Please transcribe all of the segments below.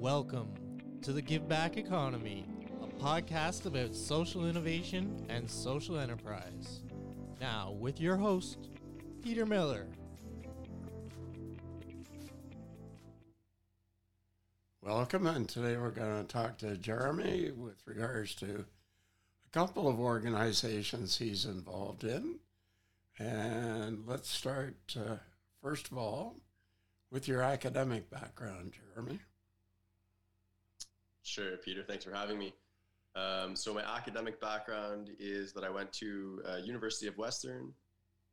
Welcome to the Give Back Economy, a podcast about social innovation and social enterprise. Now, with your host, Peter Miller. Welcome, and today we're going to talk to Jeremy with regards to a couple of organizations he's involved in. And let's start, uh, first of all, with your academic background, Jeremy. Sure, Peter. Thanks for having me. Um, so my academic background is that I went to uh, University of Western.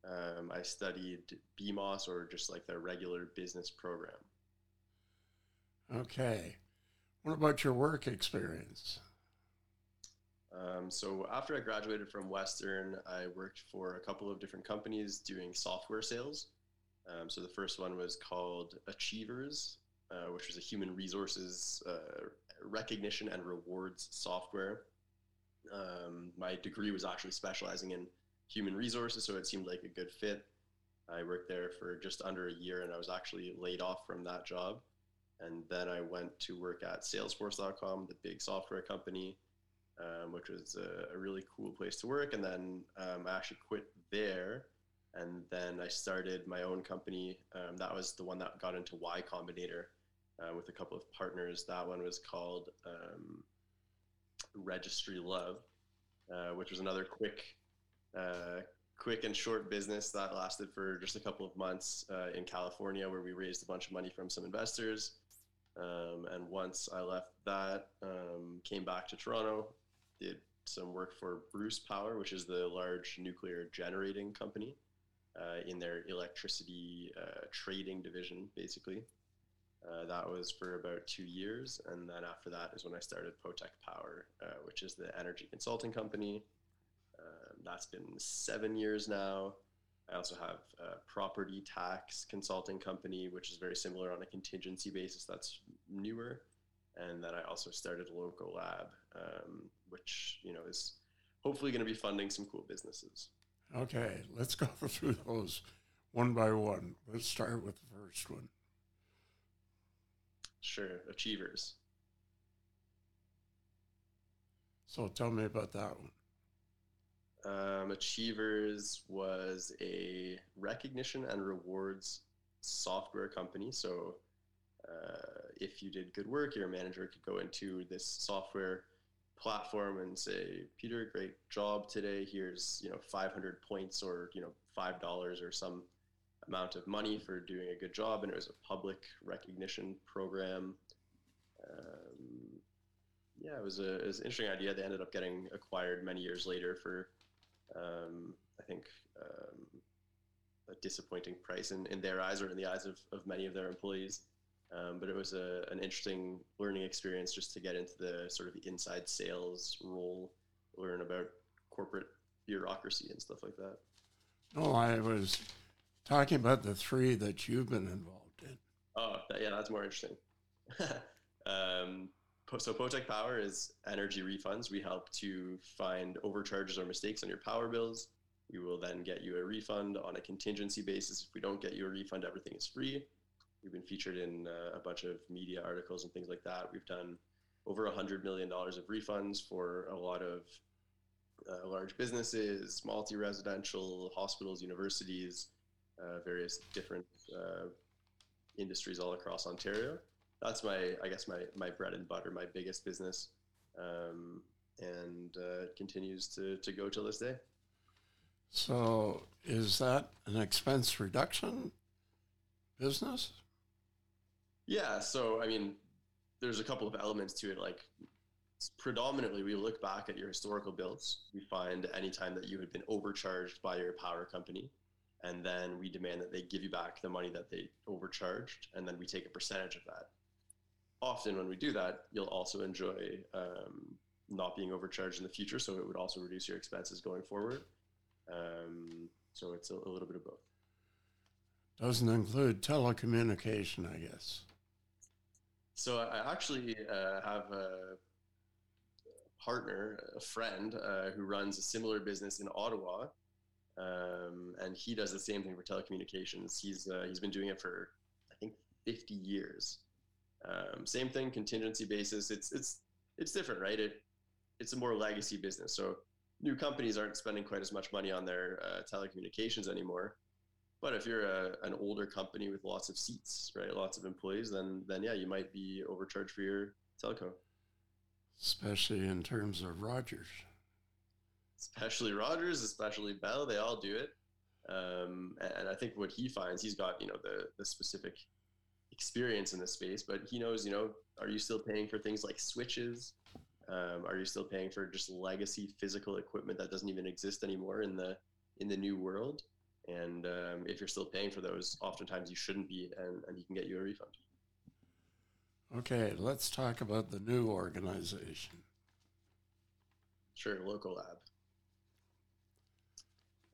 Um, I studied BMOS or just like their regular business program. Okay. What about your work experience? Um, so after I graduated from Western, I worked for a couple of different companies doing software sales. Um, so the first one was called Achievers, uh, which was a human resources uh, recognition and rewards software. Um, my degree was actually specializing in human resources, so it seemed like a good fit. I worked there for just under a year, and I was actually laid off from that job. And then I went to work at Salesforce.com, the big software company, um, which was a, a, really cool place to work. And then um, I actually quit there and then I started my own company. Um, that was the one that got into Y Combinator uh, with a couple of partners. That one was called um, Registry Love, uh, which was another quick, uh, quick and short business that lasted for just a couple of months uh, in California, where we raised a bunch of money from some investors. Um, and once I left that, um, came back to Toronto, did some work for Bruce Power, which is the large nuclear generating company uh, in their electricity uh, trading division, basically. Uh, that was for about two years, and then after that is when I started Poteck Power, uh, which is the energy consulting company. Um, that's been seven years now. I also have a property tax consulting company, which is very similar on a contingency basis. That's newer, and then I also started Locolab, um, which you know is hopefully going to be funding some cool businesses. Okay, let's go through those one by one. Let's start with the first one. Sure, Achievers. So tell me about that one. Um, Achievers was a recognition and rewards software company. So uh, if you did good work, your manager could go into this software platform and say, Peter, great job today. Here's you know 500 points or you know five dollars or some amount of money for doing a good job, and it was a public recognition program. Um, yeah, it was, a, it was an interesting idea. They ended up getting acquired many years later for, um, I think, um, a disappointing price in, in their eyes or in the eyes of, of many of their employees. Um, but it was a, an interesting learning experience just to get into the sort of inside sales role, learn about corporate bureaucracy and stuff like that. No, I was talking about the three that you've been involved in. Oh, that, yeah, that's more interesting. um, so Poteck Power is energy refunds. We help to find overcharges or mistakes on your power bills. We will then get you a refund on a contingency basis. If we don't get you a refund, everything is free. We've been featured in uh, a bunch of media articles and things like that. We've done over a hundred million dollars of refunds for a lot of uh, large businesses, multi-residential, hospitals, universities, uh, various different uh, industries all across Ontario. That's my, I guess, my my bread and butter, my biggest business, um, and uh, continues to to go till this day. So, is that an expense reduction business? Yeah. So, I mean, there's a couple of elements to it. Like, predominantly, we look back at your historical bills. We find anytime that you had been overcharged by your power company, and then we demand that they give you back the money that they overcharged, and then we take a percentage of that. Often, when we do that, you'll also enjoy um, not being overcharged in the future, so it would also reduce your expenses going forward. Um, so it's a, a little bit of both. Doesn't include telecommunication, I guess. So I actually uh, have a partner, a friend, uh, who runs a similar business in Ottawa, um, and he does the same thing for telecommunications. He's uh, he's been doing it for I think 50 years, Um, same thing, contingency basis. It's it's it's different, right? It it's a more legacy business. So new companies aren't spending quite as much money on their uh, telecommunications anymore. But if you're a, an older company with lots of seats, right, lots of employees, then then yeah, you might be overcharged for your telco. Especially in terms of Rogers. Especially Rogers, especially Bell, they all do it. Um, and I think what he finds, he's got you know the the specific experience in the space, but he knows you know, are you still paying for things like switches? Um, are you still paying for just legacy physical equipment that doesn't even exist anymore in the in the new world? And um, if you're still paying for those, oftentimes you shouldn't be, and, and he can get you a refund. Okay, let's talk about the new organization. Sure, Locolab.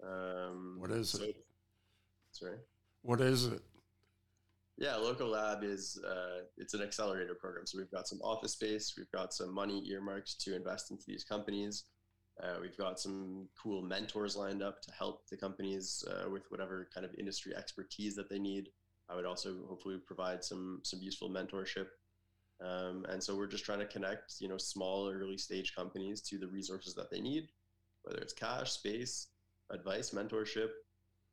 Um, What is so- it? Sorry. What is it? Yeah, Locolab is uh, it's an accelerator program. So we've got some office space, we've got some money earmarked to invest into these companies. Uh, we've got some cool mentors lined up to help the companies uh, with whatever kind of industry expertise that they need. I would also hopefully provide some some useful mentorship. Um, and so we're just trying to connect, you know, small early stage companies to the resources that they need, whether it's cash, space, advice, mentorship,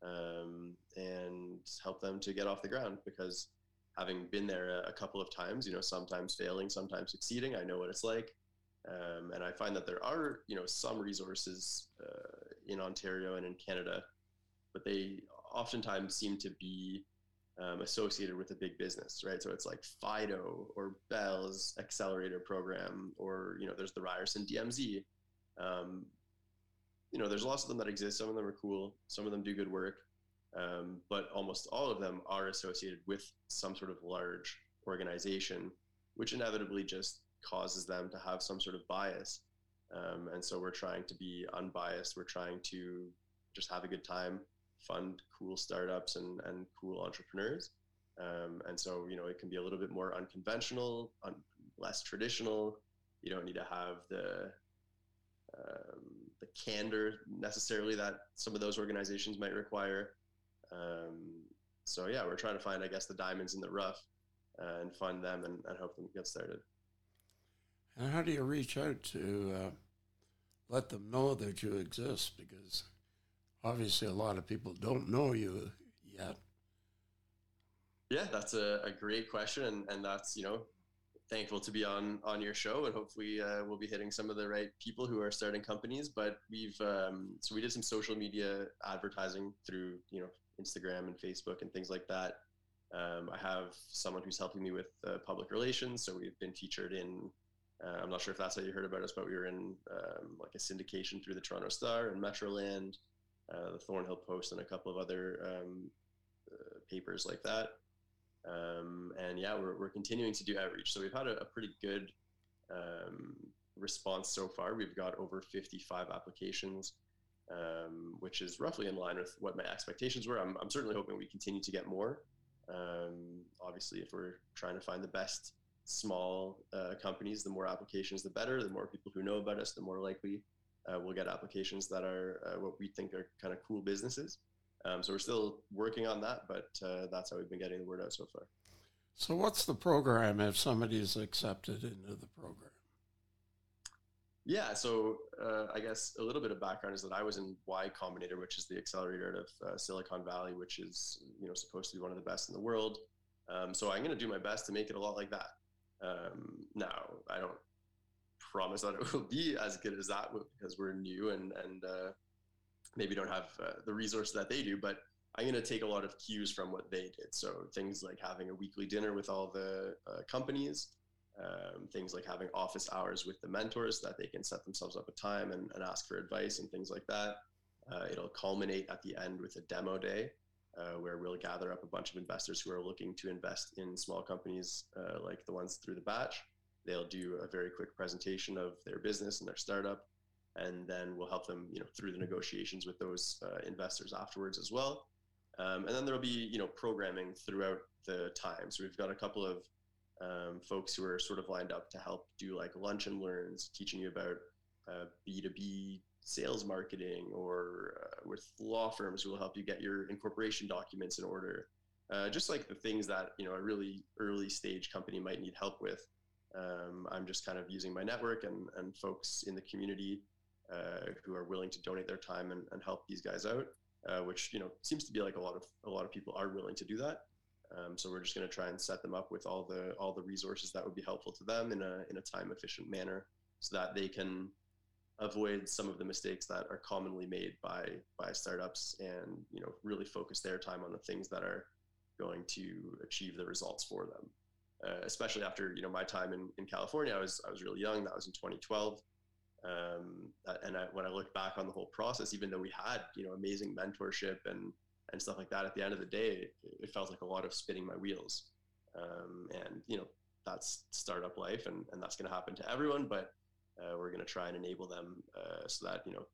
um, and help them to get off the ground. Because having been there a, a couple of times, you know, sometimes failing, sometimes succeeding, I know what it's like. Um, and I find that there are, you know, some resources uh, in Ontario and in Canada, but they oftentimes seem to be um, associated with a big business, right? So it's like Fido or Bell's accelerator program, or you know, there's the Ryerson DMZ. Um, you know, there's lots of them that exist. Some of them are cool. Some of them do good work, um, but almost all of them are associated with some sort of large organization, which inevitably just causes them to have some sort of bias. Um, and so we're trying to be unbiased. We're trying to just have a good time, fund cool startups and, and cool entrepreneurs. Um, and so, you know, it can be a little bit more unconventional, un- less traditional. You don't need to have the um, the candor necessarily that some of those organizations might require. Um, so yeah, we're trying to find, I guess, the diamonds in the rough uh, and fund them and, and help them get started. And how do you reach out to uh, let them know that you exist? Because obviously, a lot of people don't know you yet. Yeah, that's a, a great question, and, and that's you know thankful to be on on your show, and hopefully uh, we'll be hitting some of the right people who are starting companies. But we've um, so we did some social media advertising through you know Instagram and Facebook and things like that. Um, I have someone who's helping me with uh, public relations, so we've been featured in. Uh, I'm not sure if that's how you heard about us, but we were in um, like a syndication through the Toronto Star and Metroland, uh, the Thornhill Post, and a couple of other um, uh, papers like that. Um, and yeah, we're, we're continuing to do outreach. So we've had a, a pretty good um, response so far. We've got over 55 applications, um, which is roughly in line with what my expectations were. I'm, I'm certainly hoping we continue to get more. Um, obviously, if we're trying to find the best small uh, companies, the more applications, the better. The more people who know about us, the more likely uh, we'll get applications that are uh, what we think are kind of cool businesses. Um, so we're still working on that, but uh, that's how we've been getting the word out so far. So, what's the program if somebody is accepted into the program? Yeah, so uh, I guess a little bit of background is that I was in Y Combinator, which is the accelerator out of uh, Silicon Valley, which is you know supposed to be one of the best in the world. Um, so I'm going to do my best to make it a lot like that. Um, now I don't promise that it will be as good as that because we're new and and uh, maybe don't have uh, the resources that they do, but I'm going to take a lot of cues from what they did. So things like having a weekly dinner with all the uh, companies, um, things like having office hours with the mentors that they can set themselves up a time and, and ask for advice and things like that. Uh, it'll culminate at the end with a demo day uh, where we'll gather up a bunch of investors who are looking to invest in small companies uh, like the ones through the batch. They'll do a very quick presentation of their business and their startup and then we'll help them, you know, through the negotiations with those uh, investors afterwards as well. Um, and then there'll be, you know, programming throughout the time. So we've got a couple of um, folks who are sort of lined up to help do like lunch and learns, teaching you about uh, B2B sales marketing, or uh, with law firms who will help you get your incorporation documents in order. uh, just like the things that you know a really early stage company might need help with. Um, I'm just kind of using my network and, and folks in the community uh, who are willing to donate their time and, and help these guys out, uh, which you know seems to be like a lot of a lot of people are willing to do that. Um, so we're just going to try and set them up with all the all the resources that would be helpful to them in a in a time efficient manner, so that they can avoid some of the mistakes that are commonly made by by startups and you know really focus their time on the things that are going to achieve the results for them uh, especially after you know my time in, in california i was i was really young that was in 2012 um, and I, when i look back on the whole process even though we had you know amazing mentorship and and stuff like that at the end of the day it felt like a lot of spinning my wheels um, and you know that's startup life and, and that's going to happen to everyone but uh, we're going to try and enable them uh, so that you know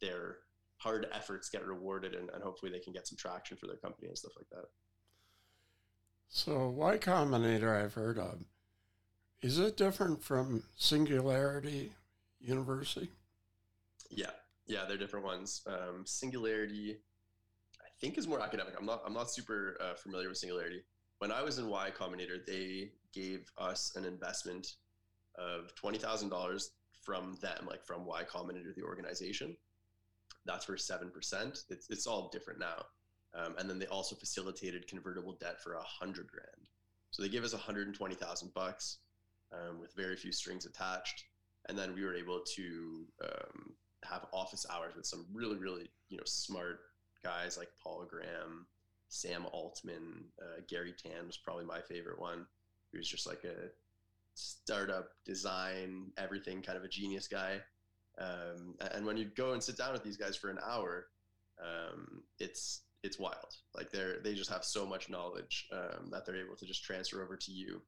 their hard efforts get rewarded and, and hopefully they can get some traction for their company and stuff like that. So Y Combinator I've heard of. Is it different from Singularity University? Yeah, yeah, they're different ones. Um, Singularity, I think, is more academic. I'm not. I'm not super uh, familiar with Singularity. When I was in Y Combinator, they gave us an investment of $20,000 from them, like from Y Combinator, the organization. That's for 7%. It's, it's all different now. Um, and then they also facilitated convertible debt for a hundred grand. So they gave us 120,000 bucks um, with very few strings attached. And then we were able to um, have office hours with some really, really, you know, smart guys like Paul Graham, Sam Altman, uh, Garry Tan was probably my favorite one. He was just like a startup design, everything kind of a genius guy. Um, and when you go and sit down with these guys for an hour, um, it's it's wild. Like they're they just have so much knowledge um, that they're able to just transfer over to you.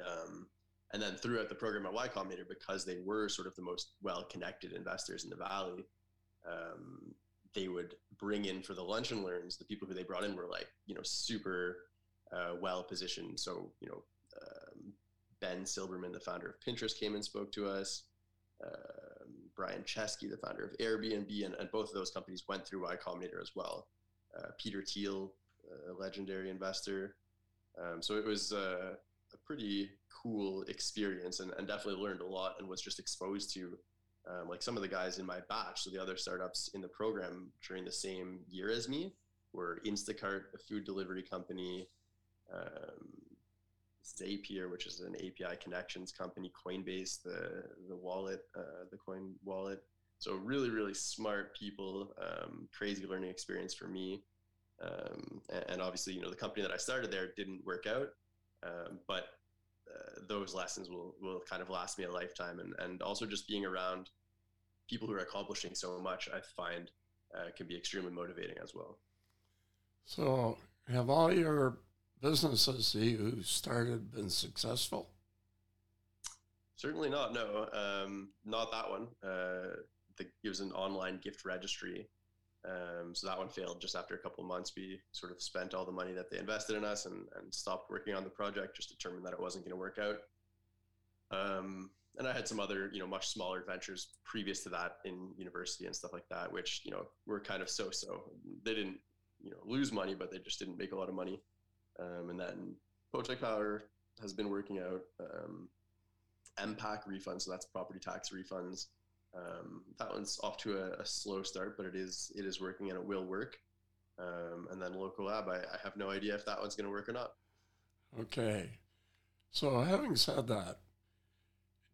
Um, and then throughout the program at Y Combinator, because they were sort of the most well connected investors in the valley, um, they would bring in for the lunch and learns. The people who they brought in were like you know super uh, well positioned. So you know um, Ben Silbermann, the founder of Pinterest, came and spoke to us. Um, Brian Chesky, the founder of Airbnb, and, and, both of those companies went through Y Combinator as well. Uh, Peter Thiel, a legendary investor. Um, so it was uh, pretty cool experience and, and, definitely learned a lot and was just exposed to um, like some of the guys in my batch. So the other startups in the program during the same year as me were Instacart, a food delivery company, um, Zapier, which is an API connections company, Coinbase, the the wallet, uh, the Coin wallet. So really, really smart people. Um, crazy learning experience for me. Um, and, and, obviously, you know, the company that I started there didn't work out, um, but uh, those lessons will will kind of last me a lifetime. And and also just being around people who are accomplishing so much, I find uh, can be extremely motivating as well. So, have all your businesses that you started been successful? Certainly not. No, um, not that one. Uh, the, it was an online gift registry. Um, so that one failed just after a couple of months. We sort of spent all the money that they invested in us and, and stopped working on the project, just determined that it wasn't going to work out. Um, and I had some other, you know, much smaller ventures previous to that in university and stuff like that, which, you know, were kind of so-so. They didn't, you know, lose money, but they just didn't make a lot of money. Um, and then Poteck Power has been working out um, MPAC refunds, so that's property tax refunds. Um, that one's off to a, a, slow start, but it is it is working and it will work. Um, and then Locolab, I, I, have no idea if that one's going to work or not. Okay, so having said that,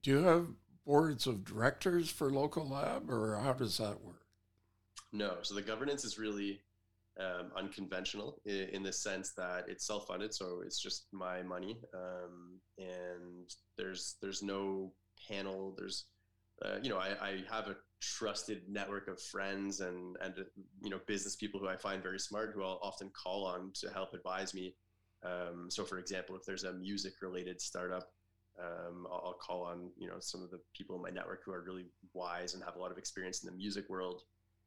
do you have boards of directors for Locolab, or how does that work? No, so the governance is really um, unconventional in, in, the sense that it's self-funded, so it's just my money, um, and there's there's no panel. There's uh, you know I, I, have a trusted network of friends and and you know business people who I find very smart who I'll often call on to help advise me. Um, so, for example, if there's a music-related startup, um, I'll, I'll call on you know some of the people in my network who are really wise and have a lot of experience in the music world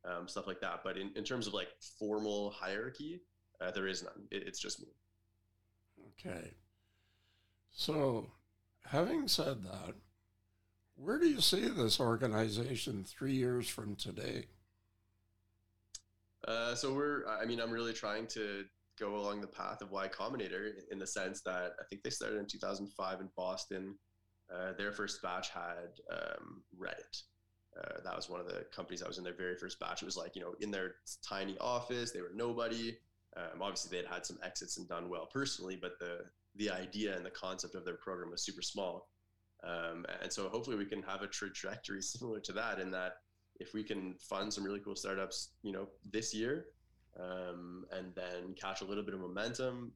um, stuff like that. But in, in terms of like formal hierarchy, uh, there is none. It, it's just me. Okay. So, having said that, where do you see this organization three years from today? Uh, so we're, I mean, I'm really trying to go along the path of Y Combinator in the sense that I think they started in 2005 in Boston. Uh, their first batch had um, Reddit. Uh, that was one of the companies that was in their very first batch. It was like, you know, in their tiny office, they were nobody. Um, obviously, they had had some exits and done well personally, but the the idea and the concept of their program was super small. Um, and so hopefully we can have a trajectory similar to that in that if we can fund some really cool startups, you know, this year, um, and then catch a little bit of momentum.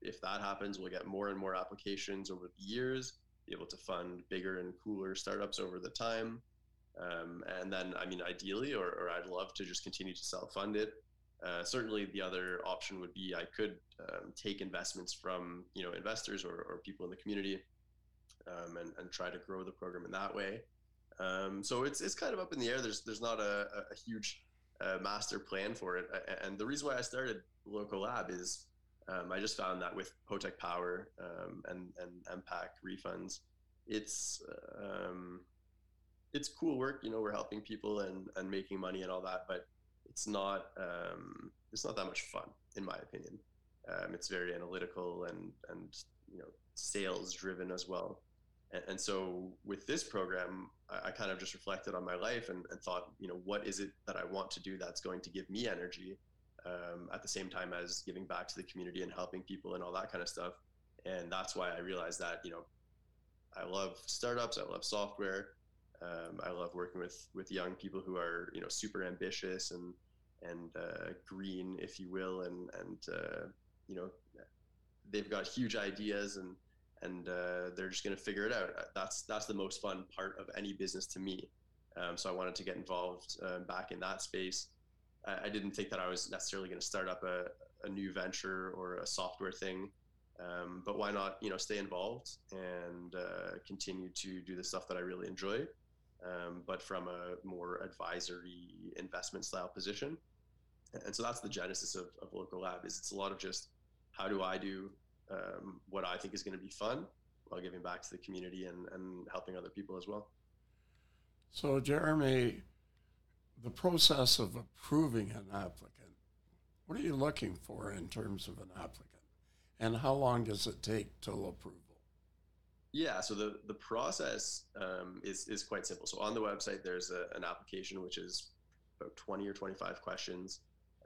If that happens, we'll get more and more applications over the years, be able to fund bigger and cooler startups over the time. Um, and then, I mean, ideally, or, or, I'd love to just continue to self fund it. Uh, certainly, the other option would be I could um, take investments from you know investors or, or people in the community um, and, and try to grow the program in that way. Um, so it's it's kind of up in the air. There's there's not a, a huge uh, master plan for it. And the reason why I started Locolab is um, I just found that with Poteck Power um, and and MPAC refunds, it's um, it's cool work. You know, we're helping people and and making money and all that, but it's not um, it's not that much fun in my opinion. Um, it's very analytical and and you know sales driven as well. And, and so with this program, I, I, kind of just reflected on my life and, and, thought, you know, what is it that I want to do that's going to give me energy um, at the same time as giving back to the community and helping people and all that kind of stuff. And that's why I realized that, you know, I love startups, I love software. Um, I love working with with young people who are you know super ambitious and and uh, green, if you will, and and uh, you know they've got huge ideas and and uh, they're just going to figure it out. Uh, that's that's the most fun part of any business to me. Um, so I wanted to get involved uh, back in that space. I, I, didn't think that I was necessarily going to start up a, a new venture or a software thing, um, but why not you know stay involved and uh, continue to do the stuff that I really enjoy, um, but from a more advisory investment style position. And so that's the genesis of, of Locolab. Is it's a lot of just how do I do um, what I think is going to be fun while giving back to the community and, and helping other people as well. So, Jeremy, the process of approving an applicant, what are you looking for in terms of an applicant? And how long does it take till approval? Yeah, so the, the process um, is, is quite simple. So on the website, there's a, an application which is about 20 or 25 questions,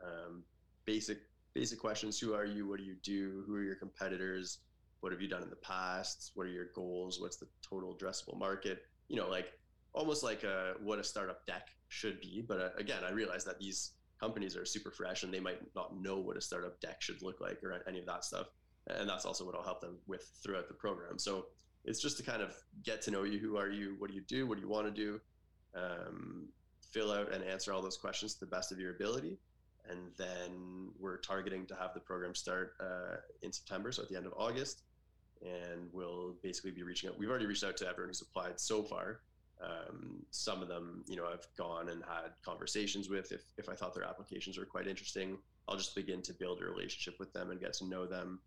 um, basic basic questions. Who are you? What do you do? Who are your competitors? What have you done in the past? What are your goals? What's the total addressable market? You know like almost like a, what a startup deck should be but uh, again i realize that these companies are super fresh and they might not know what a startup deck should look like or any of that stuff and that's also what i'll help them with throughout the program. So it's just to kind of get to know you. Who are you? What do you do? What do you want to do? Um, fill out and answer all those questions to the best of your ability and then we're targeting to have the program start uh, in September, so at the end of August, and we'll basically be reaching out. We've already reached out to everyone who's applied so far. Um, some of them, you know, I've gone and had conversations with. If if I thought their applications were quite interesting, I'll just begin to build a relationship with them and get to know them.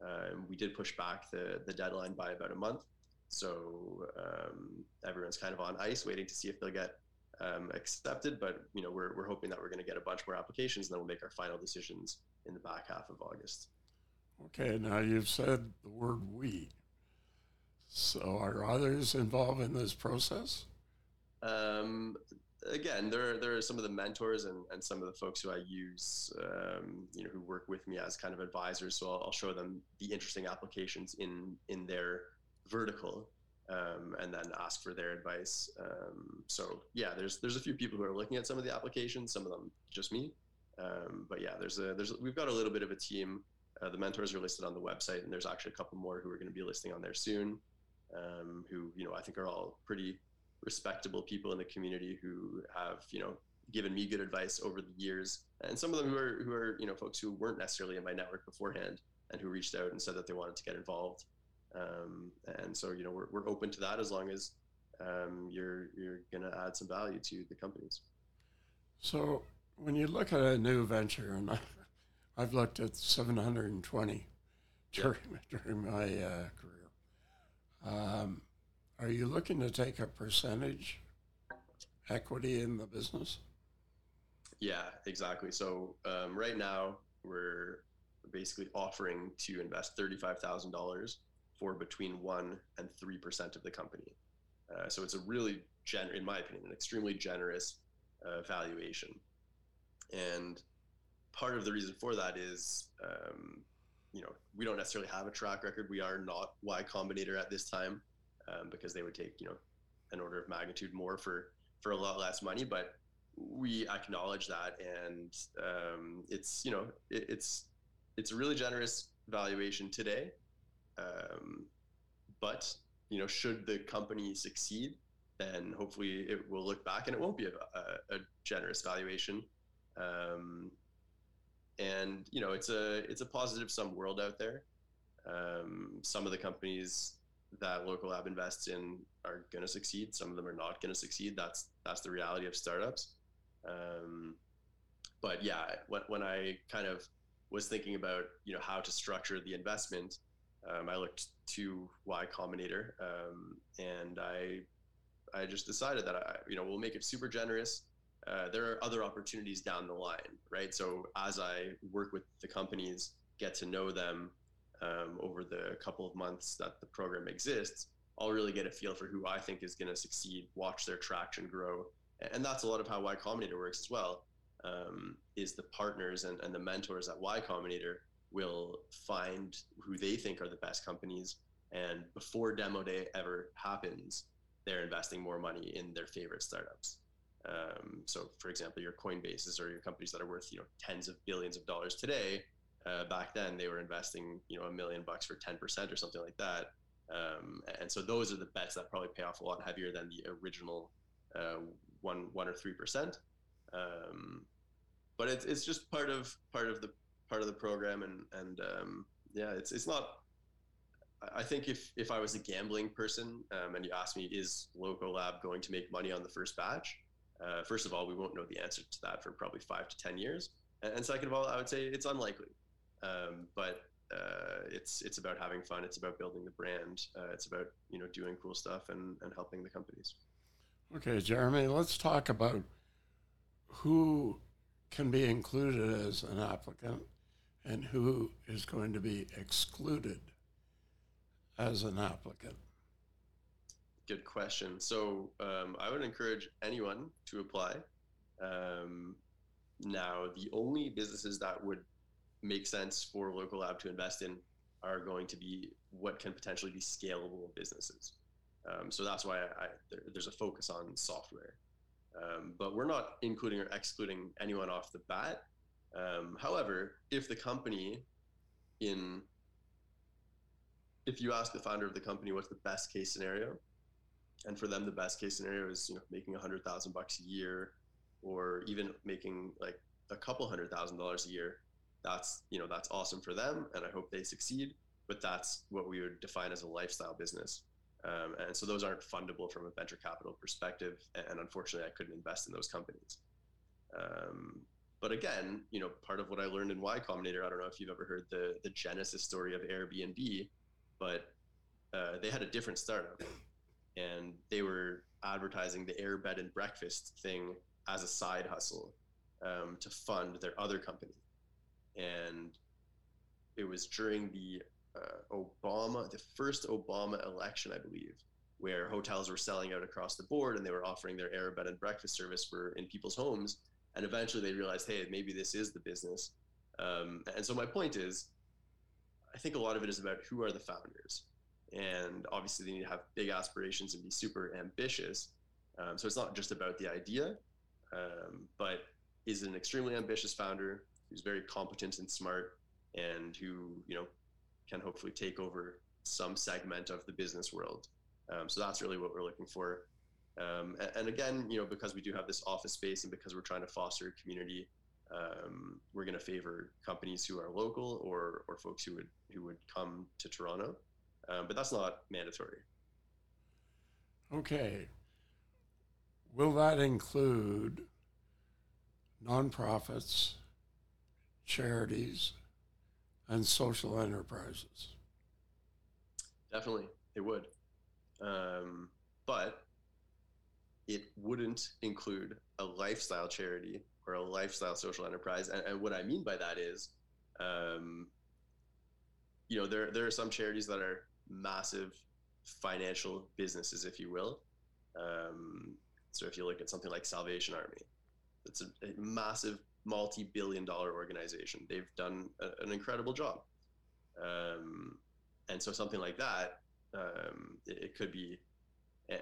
Um, we did push back the the deadline by about a month, so um, everyone's kind of on ice, waiting to see if they'll get um, accepted, but you know we're, we're hoping that we're going to get a bunch more applications, and then we'll make our final decisions in the back half of August. Okay, now you've said the word "we." So are others involved in this process? Um, again, there there are some of the mentors and, and some of the folks who I use, um, you know, who work with me as kind of advisors. So I'll, I'll show them the interesting applications in in their vertical um, and then ask for their advice. Um, so yeah, there's there's a few people who are looking at some of the applications. Some of them just me, um, but yeah, there's a there's we've got a little bit of a team. Uh, the mentors are listed on the website, and there's actually a couple more who are going to be listing on there soon. Um, who you know I think are all pretty respectable people in the community who have you know given me good advice over the years, and some of them who are who are you know folks who weren't necessarily in my network beforehand and who reached out and said that they wanted to get involved. Um, and so, you know, we're, we're open to that as long as um, you're, you're going to add some value to the companies. So when you look at a new venture, and I've looked at 720 during, yeah. during my uh, career, um, are you looking to take a percentage equity in the business? Yeah, exactly. So um, right now we're basically offering to invest $35,000 for between 1 and 3% of the company. Uh, so it's a really, gen- in my opinion, an extremely generous uh, valuation. And part of the reason for that is, um, you know, we don't necessarily have a track record. We are not Y Combinator at this time um, because they would take, you know, an order of magnitude more for for a lot less money. But we acknowledge that, and um, it's you know, it, it's it's a really generous valuation today. Um, but you know, should the company succeed, then hopefully it will look back and it won't be a, a, a generous valuation. Um, and you know, it's a it's a positive sum world out there. Um, some of the companies that Locolab invests in are going to succeed. Some of them are not going to succeed. That's that's the reality of startups. Um, but yeah, when, when I kind of was thinking about you know how to structure the investment, um, I looked to Y Combinator, um, and I I just decided that I you know we'll make it super generous. Uh, there are other opportunities down the line, right? So as I work with the companies, get to know them um, over the couple of months that the program exists, I'll really get a feel for who I think is going to succeed, watch their traction grow, and that's a lot of how Y Combinator works as well. Um, is the partners and, and the mentors at Y Combinator will find who they think are the best companies. And before demo day ever happens, they're investing more money in their favorite startups. Um, so, for example, your Coinbases or your companies that are worth you know tens of billions of dollars today. Uh, back then, they were investing you know a million bucks for ten percent or something like that. Um, and so those are the bets that probably pay off a lot heavier than the original uh, one one or three percent. Um, but it's it's just part of part of the part of the program, and and um, yeah, it's it's not. I think if if I was a gambling person um, and you asked me, is Locolab going to make money on the first batch? Uh, first of all, we won't know the answer to that for probably five to ten years, and, and second of all, I would say it's unlikely. Um, but uh, it's it's about having fun. It's about building the brand. Uh, it's about you know doing cool stuff and and helping the companies. Okay, Jeremy, let's talk about who can be included as an applicant and who is going to be excluded as an applicant? Good question. So um, I would encourage anyone to apply. Um, now, the only businesses that would make sense for Locolab to invest in are going to be what can potentially be scalable businesses. Um, so that's why I, I, there, there's a focus on software. Um, but we're not including or excluding anyone off the bat. Um, however, if the company in if you ask the founder of the company what's the best case scenario, and for them the best case scenario is you know making a hundred thousand bucks a year, or even making like a couple hundred thousand dollars a year, that's you know that's awesome for them, and I hope they succeed. But that's what we would define as a lifestyle business. Um, and so those aren't fundable from a venture capital perspective. And unfortunately, I couldn't invest in those companies. Um, but again, you know, part of what I learned in Y Combinator, I don't know if you've ever heard the the genesis story of Airbnb, but uh, they had a different startup, and they were advertising the air bed and breakfast thing as a side hustle um, to fund their other company, and it was during the uh, Obama, the first Obama election, I believe, where hotels were selling out across the board and they were offering their air bed and breakfast service for in people's homes. And eventually they realized, hey, maybe this is the business. Um, and so my point is, I think a lot of it is about who are the founders. And obviously they need to have big aspirations and be super ambitious. Um, so it's not just about the idea, um, but is an extremely ambitious founder who's very competent and smart and who, you know, can hopefully take over some segment of the business world. Um, so that's really what we're looking for. Um, and, and, again, you know, because we do have this office space and because we're trying to foster a community, um, we're going to favor companies who are local or or folks who would who would come to Toronto. Um, but that's not mandatory. Okay. Will that include nonprofits, charities, and social enterprises. Definitely, it would. Um, but it wouldn't include a lifestyle charity or a lifestyle social enterprise. And, and what I mean by that is Um, you know, there there are some charities that are massive financial businesses, if you will. Um, so if you look at something like Salvation Army, it's a, a massive multi-billion-dollar organization. They've done a, an incredible job, um, and so something like that, um, it, it, could be.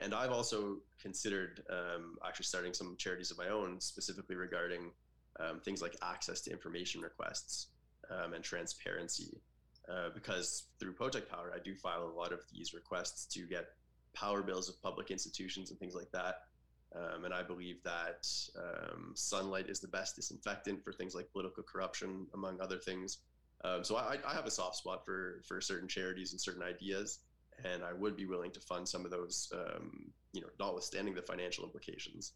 And I've also considered um, actually starting some charities of my own, specifically regarding um, things like access to information requests um, and transparency. Uh, because through Poteck Power, I do file a lot of these requests to get power bills of public institutions and things like that. Um, and I believe that um, sunlight is the best disinfectant for things like political corruption, among other things. Um, so I, I, have a soft spot for for certain charities and certain ideas, and I would be willing to fund some of those, um, you know, notwithstanding the financial implications.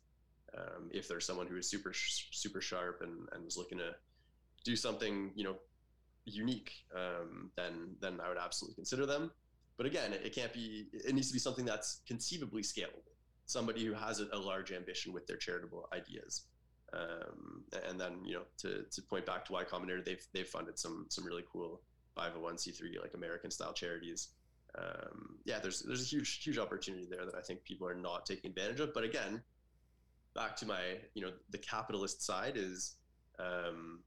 Um, if there's someone who is super super sharp and, and is looking to do something, you know, unique, um, then then I would absolutely consider them. But again, it, it, can't be. It needs to be something that's conceivably scalable. Somebody who has a, a large ambition with their charitable ideas. Um, and then you know to, to point back to Y Combinator, they've they've funded some some really cool 501c3 like American style charities. Um, yeah, there's there's a huge huge opportunity there that I think people are not taking advantage of. But again, back to my you know the capitalist side is um,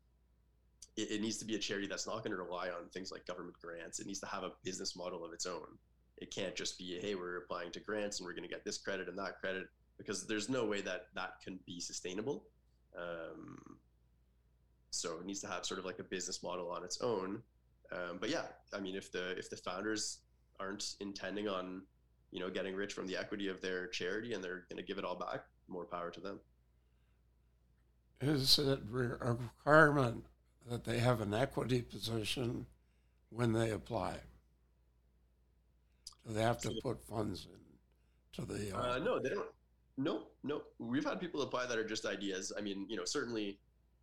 it, it needs to be a charity that's not going to rely on things like government grants. It needs to have a business model of its own. It can't just be, hey, we're applying to grants and we're going to get this credit and that credit, because there's no way that that can be sustainable. Um, so it needs to have sort of like a business model on its own. Um, but yeah, I mean, if the if the founders aren't intending on, you know, getting rich from the equity of their charity and they're going to give it all back, more power to them. Is it a requirement that they have an equity position when they apply? Do they have to put funds in to the? Uh, uh, no, they don't. No, no. We've had people apply that are just ideas. I mean, you know, certainly.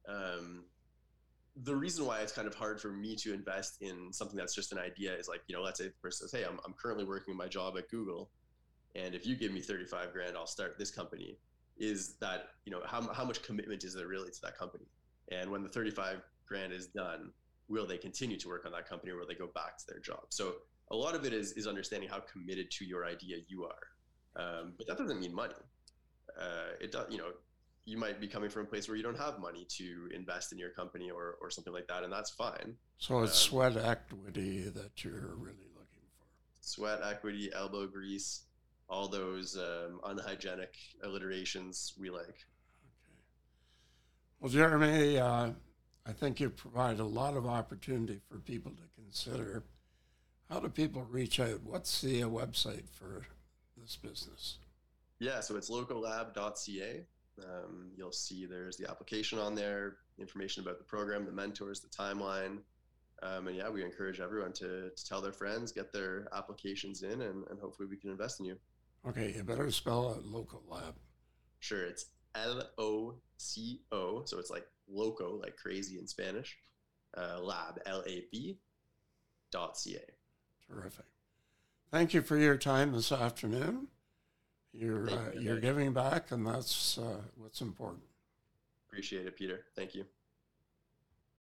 Um, the reason why it's kind of hard for me to invest in something that's just an idea is like, you know, let's say the person says, "Hey, I'm I'm currently working my job at Google, and if you give me 35 grand, I'll start this company." Is that you know how how much commitment is there really to that company? And when the 35 grand is done, will they continue to work on that company or will they go back to their job? So a lot of it is is understanding how committed to your idea you are. Um, but that doesn't mean money. Uh, it does, you know, you might be coming from a place where you don't have money to invest in your company or, or something like that, and that's fine. So it's um, sweat equity that you're really looking for. Sweat equity, elbow grease, all those um, unhygienic alliterations we like. Okay. Well, Jeremy, uh, I think you provide a lot of opportunity for people to consider. How do people reach out? What's the website for this business? Yeah, so it's locolab.ca. Um, you'll see there's the application on there, information about the program, the mentors, the timeline. Um, and yeah, we encourage everyone to, to tell their friends, get their applications in, and, and hopefully we can invest in you. Okay, you better spell out local lab. Sure, it's L O C O. So it's like loco, like crazy in Spanish. Uh, lab, L A B dot C A. Terrific. Thank you for your time this afternoon. You're, uh, you're giving back, and that's uh, what's important. Appreciate it, Peter. Thank you.